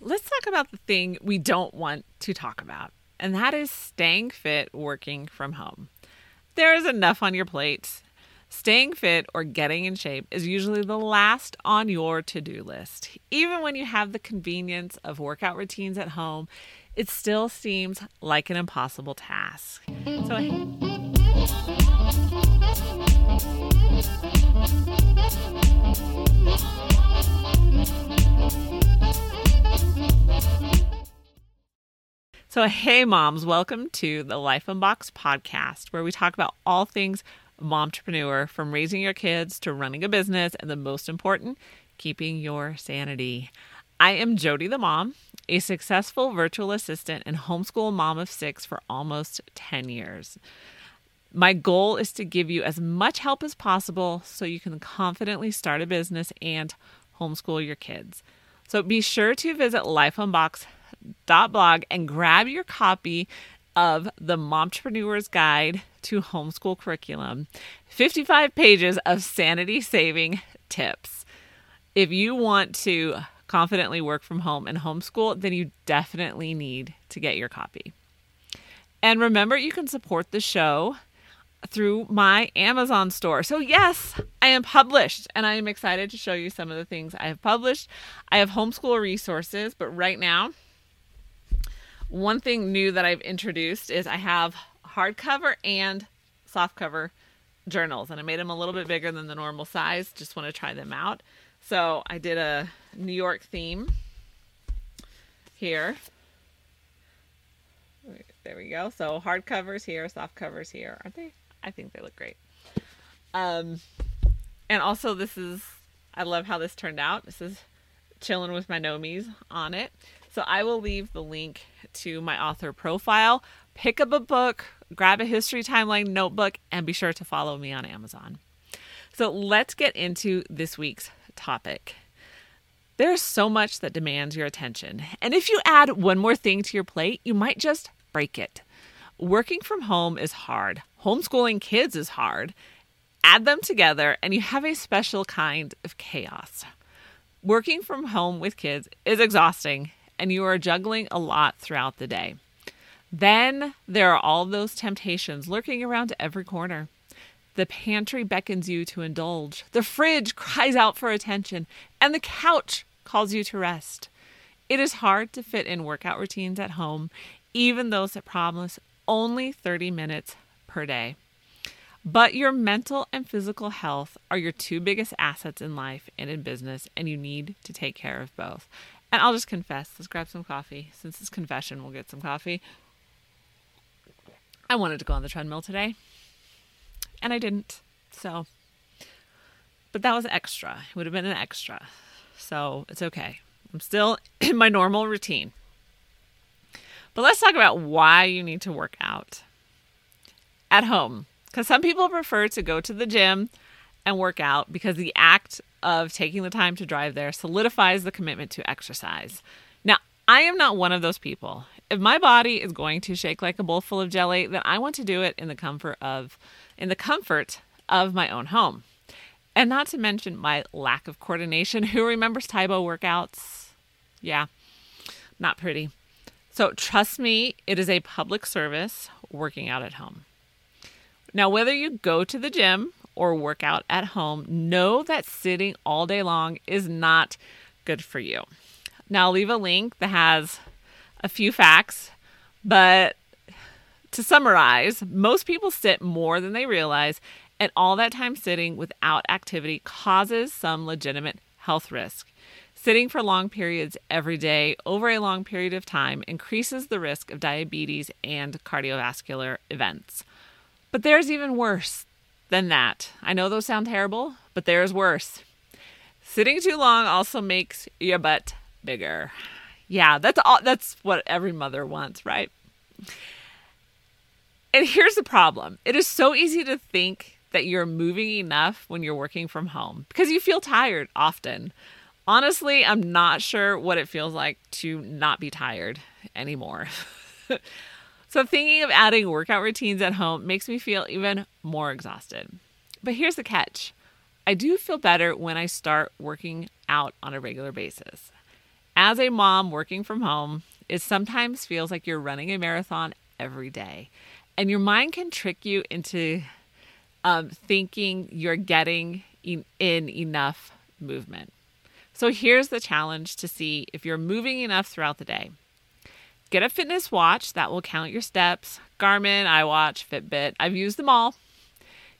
let's talk about the thing we don't want to talk about, and that is staying fit working from home. There is enough on your plate. Staying fit or getting in shape is usually the last on your to do list. Even when you have the convenience of workout routines at home, it still seems like an impossible task. So, So, hey, moms, welcome to the Life Unboxed podcast, where we talk about all things momtrepreneur from raising your kids to running a business, and the most important, keeping your sanity. I am Jodie the mom, a successful virtual assistant and homeschool mom of six for almost 10 years. My goal is to give you as much help as possible so you can confidently start a business and homeschool your kids. So be sure to visit lifeunboxed.blog and grab your copy of the Momtrepreneur's Guide to Homeschool Curriculum 55 pages of sanity saving tips. If you want to confidently work from home and homeschool, then you definitely need to get your copy. And remember, you can support the show through my Amazon store. So, yes, I am published and I am excited to show you some of the things I have published. I have homeschool resources, but right now, one thing new that I've introduced is I have hardcover and softcover journals, and I made them a little bit bigger than the normal size. Just want to try them out. So, I did a New York theme here. There we go. So, hard covers here, soft covers here. Aren't they? I think they look great. Um, and also this is I love how this turned out. This is chilling with my nomies on it. So I will leave the link to my author profile. Pick up a book, grab a history timeline notebook, and be sure to follow me on Amazon. So let's get into this week's topic. There's so much that demands your attention. And if you add one more thing to your plate, you might just break it. Working from home is hard. Homeschooling kids is hard. Add them together, and you have a special kind of chaos. Working from home with kids is exhausting, and you are juggling a lot throughout the day. Then there are all those temptations lurking around every corner. The pantry beckons you to indulge, the fridge cries out for attention, and the couch calls you to rest. It is hard to fit in workout routines at home, even those that promise only 30 minutes per day. But your mental and physical health are your two biggest assets in life and in business, and you need to take care of both. And I'll just confess let's grab some coffee. Since it's confession, we'll get some coffee. I wanted to go on the treadmill today, and I didn't. So, but that was extra. It would have been an extra. So it's okay. I'm still in my normal routine. But let's talk about why you need to work out at home. Because some people prefer to go to the gym and work out because the act of taking the time to drive there solidifies the commitment to exercise. Now, I am not one of those people. If my body is going to shake like a bowl full of jelly, then I want to do it in the comfort of in the comfort of my own home. And not to mention my lack of coordination. Who remembers Tae Bo workouts? Yeah, not pretty. So trust me, it is a public service working out at home. Now, whether you go to the gym or work out at home, know that sitting all day long is not good for you. Now, I'll leave a link that has a few facts, but to summarize, most people sit more than they realize, and all that time sitting without activity causes some legitimate health risk. Sitting for long periods every day over a long period of time increases the risk of diabetes and cardiovascular events. But there's even worse than that. I know those sound terrible, but there's worse. Sitting too long also makes your butt bigger. Yeah, that's all that's what every mother wants, right? And here's the problem. It is so easy to think that you're moving enough when you're working from home because you feel tired often. Honestly, I'm not sure what it feels like to not be tired anymore. so, thinking of adding workout routines at home makes me feel even more exhausted. But here's the catch I do feel better when I start working out on a regular basis. as a mom working from home, it sometimes feels like you're running a marathon every day. And your mind can trick you into um, thinking you're getting in, in enough movement. So here's the challenge to see if you're moving enough throughout the day. Get a fitness watch that will count your steps Garmin, iWatch, Fitbit. I've used them all.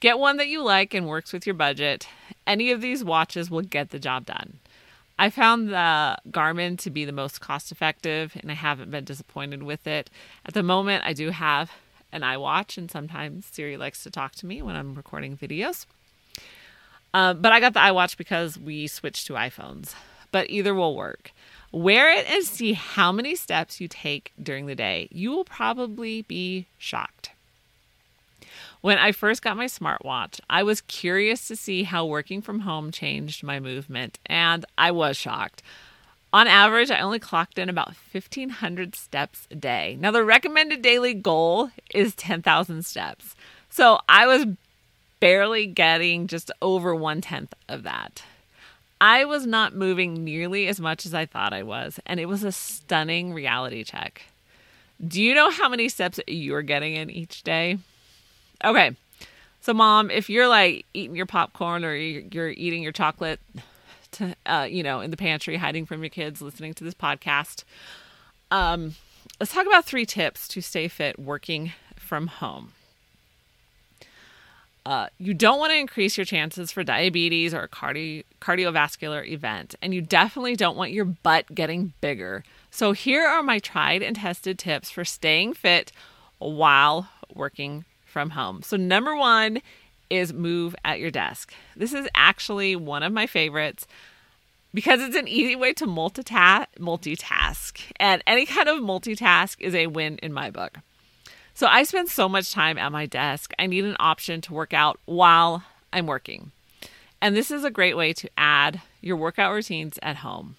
Get one that you like and works with your budget. Any of these watches will get the job done. I found the Garmin to be the most cost effective and I haven't been disappointed with it. At the moment, I do have an iWatch, and sometimes Siri likes to talk to me when I'm recording videos. Uh, but I got the iWatch because we switched to iPhones. But either will work. Wear it and see how many steps you take during the day. You will probably be shocked. When I first got my smartwatch, I was curious to see how working from home changed my movement, and I was shocked. On average, I only clocked in about 1,500 steps a day. Now, the recommended daily goal is 10,000 steps. So I was barely getting just over one tenth of that. I was not moving nearly as much as I thought I was, and it was a stunning reality check. Do you know how many steps you're getting in each day? Okay. So, mom, if you're like eating your popcorn or you're eating your chocolate, to, uh, you know, in the pantry, hiding from your kids, listening to this podcast, um, let's talk about three tips to stay fit working from home. Uh, you don't want to increase your chances for diabetes or a cardi- cardiovascular event, and you definitely don't want your butt getting bigger. So, here are my tried and tested tips for staying fit while working from home. So, number one is move at your desk. This is actually one of my favorites because it's an easy way to multitask, multitask. And any kind of multitask is a win in my book. So I spend so much time at my desk. I need an option to work out while I'm working. And this is a great way to add your workout routines at home.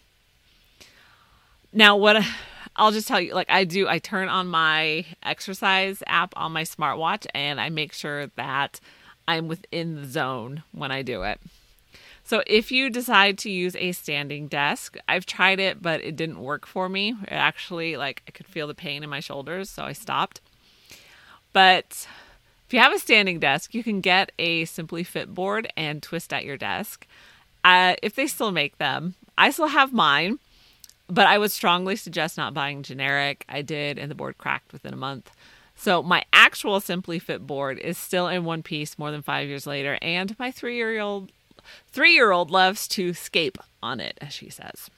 Now, what I'll just tell you, like I do, I turn on my exercise app on my smartwatch and I make sure that I'm within the zone when I do it. So if you decide to use a standing desk, I've tried it, but it didn't work for me. It actually, like, I could feel the pain in my shoulders, so I stopped. But if you have a standing desk, you can get a Simply Fit board and twist at your desk. Uh, if they still make them, I still have mine but I would strongly suggest not buying generic. I did, and the board cracked within a month. So my actual Simply Fit board is still in one piece more than five years later, and my three-year-old three-year-old loves to scape on it, as she says.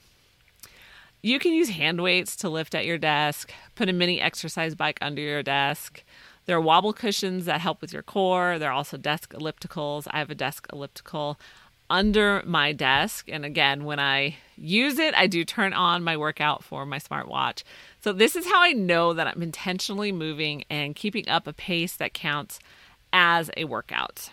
You can use hand weights to lift at your desk, put a mini exercise bike under your desk. There are wobble cushions that help with your core. There are also desk ellipticals. I have a desk elliptical under my desk. And again, when I use it, I do turn on my workout for my smartwatch. So, this is how I know that I'm intentionally moving and keeping up a pace that counts as a workout.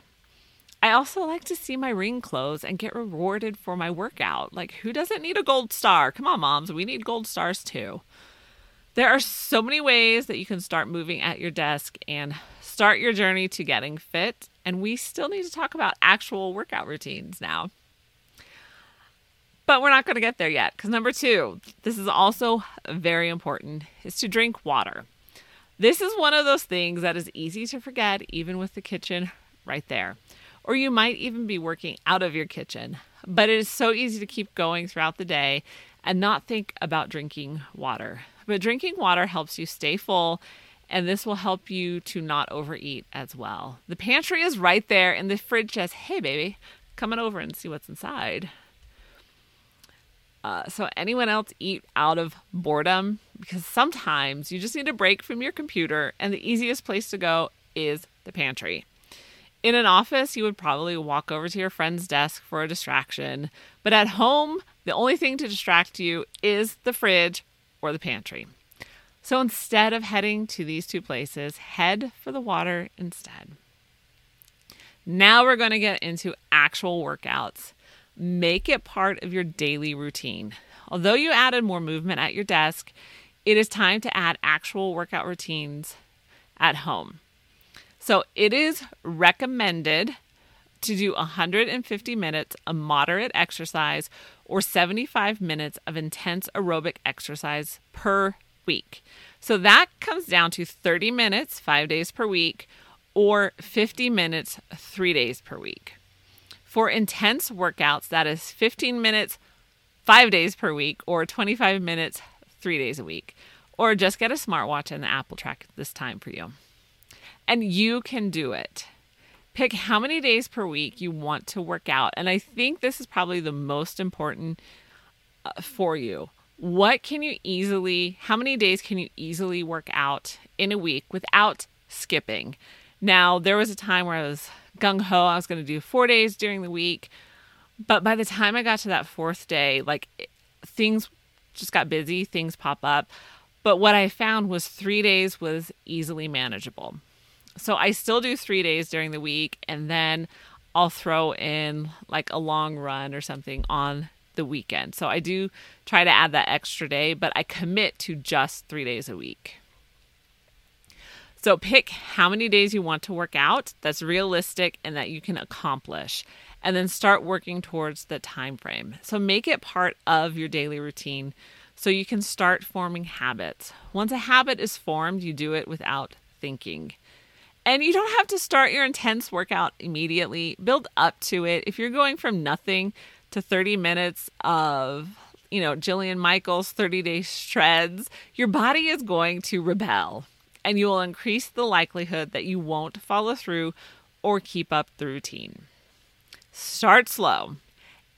I also like to see my ring close and get rewarded for my workout. Like, who doesn't need a gold star? Come on, moms, we need gold stars too. There are so many ways that you can start moving at your desk and start your journey to getting fit. And we still need to talk about actual workout routines now. But we're not going to get there yet because number two, this is also very important, is to drink water. This is one of those things that is easy to forget, even with the kitchen right there. Or you might even be working out of your kitchen. But it is so easy to keep going throughout the day and not think about drinking water. But drinking water helps you stay full, and this will help you to not overeat as well. The pantry is right there, and the fridge says, Hey, baby, come on over and see what's inside. Uh, so, anyone else eat out of boredom? Because sometimes you just need a break from your computer, and the easiest place to go is the pantry. In an office, you would probably walk over to your friend's desk for a distraction, but at home, the only thing to distract you is the fridge the pantry. So instead of heading to these two places, head for the water instead. Now we're going to get into actual workouts. Make it part of your daily routine. Although you added more movement at your desk, it is time to add actual workout routines at home. So it is recommended to do 150 minutes of moderate exercise or 75 minutes of intense aerobic exercise per week. So that comes down to 30 minutes, five days per week, or 50 minutes, three days per week. For intense workouts, that is 15 minutes, five days per week, or 25 minutes, three days a week. Or just get a smartwatch and the Apple Track this time for you. And you can do it. Pick how many days per week you want to work out. And I think this is probably the most important uh, for you. What can you easily, how many days can you easily work out in a week without skipping? Now, there was a time where I was gung ho, I was going to do four days during the week. But by the time I got to that fourth day, like things just got busy, things pop up. But what I found was three days was easily manageable. So I still do three days during the week, and then I'll throw in like a long run or something on the weekend. So I do try to add that extra day, but I commit to just three days a week. So pick how many days you want to work out that's realistic and that you can accomplish and then start working towards the time frame. So make it part of your daily routine so you can start forming habits. Once a habit is formed, you do it without thinking. And you don't have to start your intense workout immediately. Build up to it. If you're going from nothing to 30 minutes of, you know, Jillian Michaels 30 day shreds, your body is going to rebel and you will increase the likelihood that you won't follow through or keep up the routine. Start slow.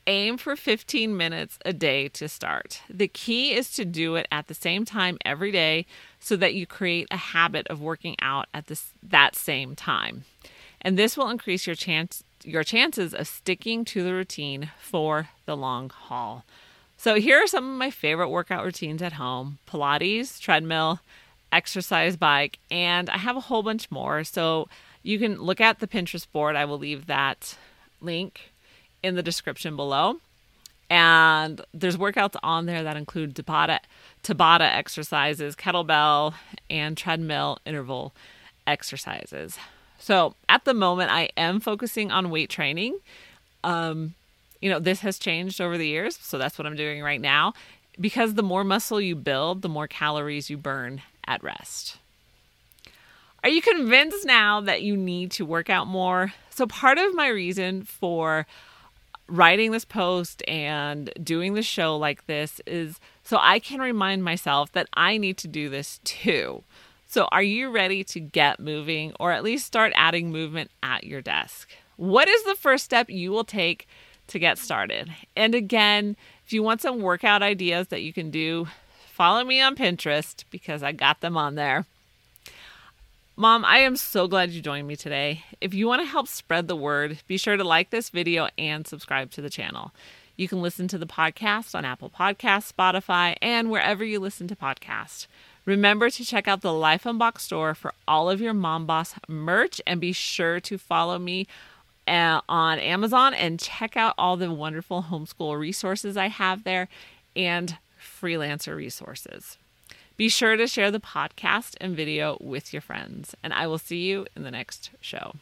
Aim for 15 minutes a day to start. The key is to do it at the same time every day so that you create a habit of working out at this, that same time. And this will increase your chance your chances of sticking to the routine for the long haul. So here are some of my favorite workout routines at home: Pilates, treadmill, exercise bike, and I have a whole bunch more. So you can look at the Pinterest board. I will leave that link in the description below. And there's workouts on there that include Tabata, Tabata exercises, kettlebell, and treadmill interval exercises. So at the moment, I am focusing on weight training. Um, you know, this has changed over the years, so that's what I'm doing right now. Because the more muscle you build, the more calories you burn at rest. Are you convinced now that you need to work out more? So, part of my reason for writing this post and doing the show like this is so I can remind myself that I need to do this too. So, are you ready to get moving or at least start adding movement at your desk? What is the first step you will take to get started? And again, if you want some workout ideas that you can do, follow me on Pinterest because I got them on there. Mom, I am so glad you joined me today. If you want to help spread the word, be sure to like this video and subscribe to the channel. You can listen to the podcast on Apple Podcasts, Spotify, and wherever you listen to podcasts. Remember to check out the Life Unboxed store for all of your Mom Boss merch and be sure to follow me uh, on Amazon and check out all the wonderful homeschool resources I have there and freelancer resources. Be sure to share the podcast and video with your friends, and I will see you in the next show.